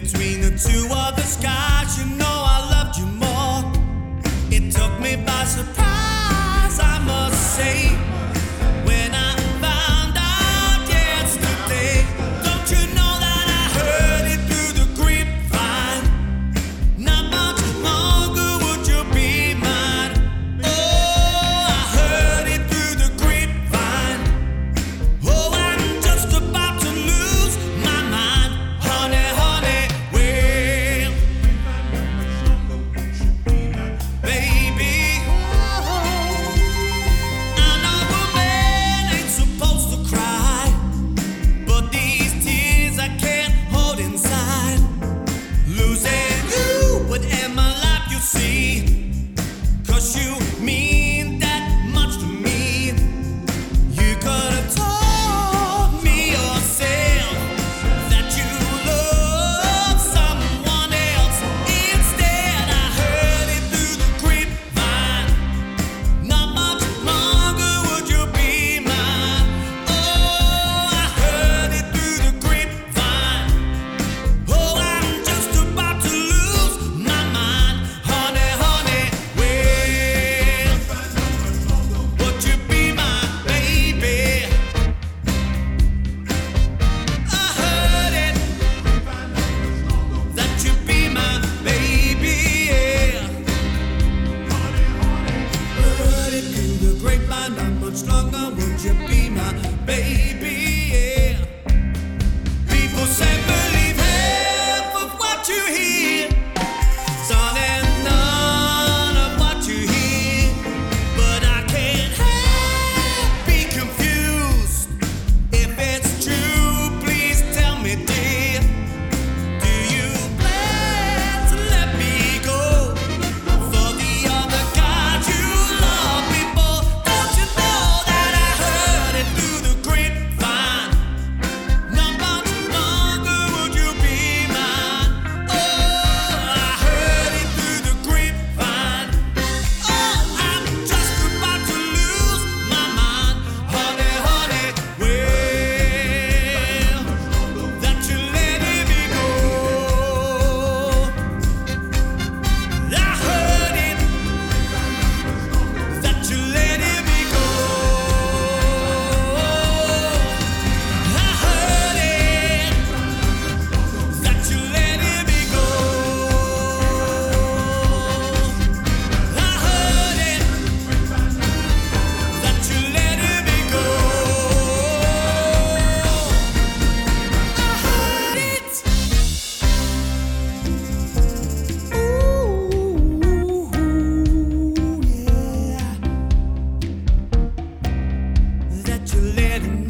between the two baby. that you're letting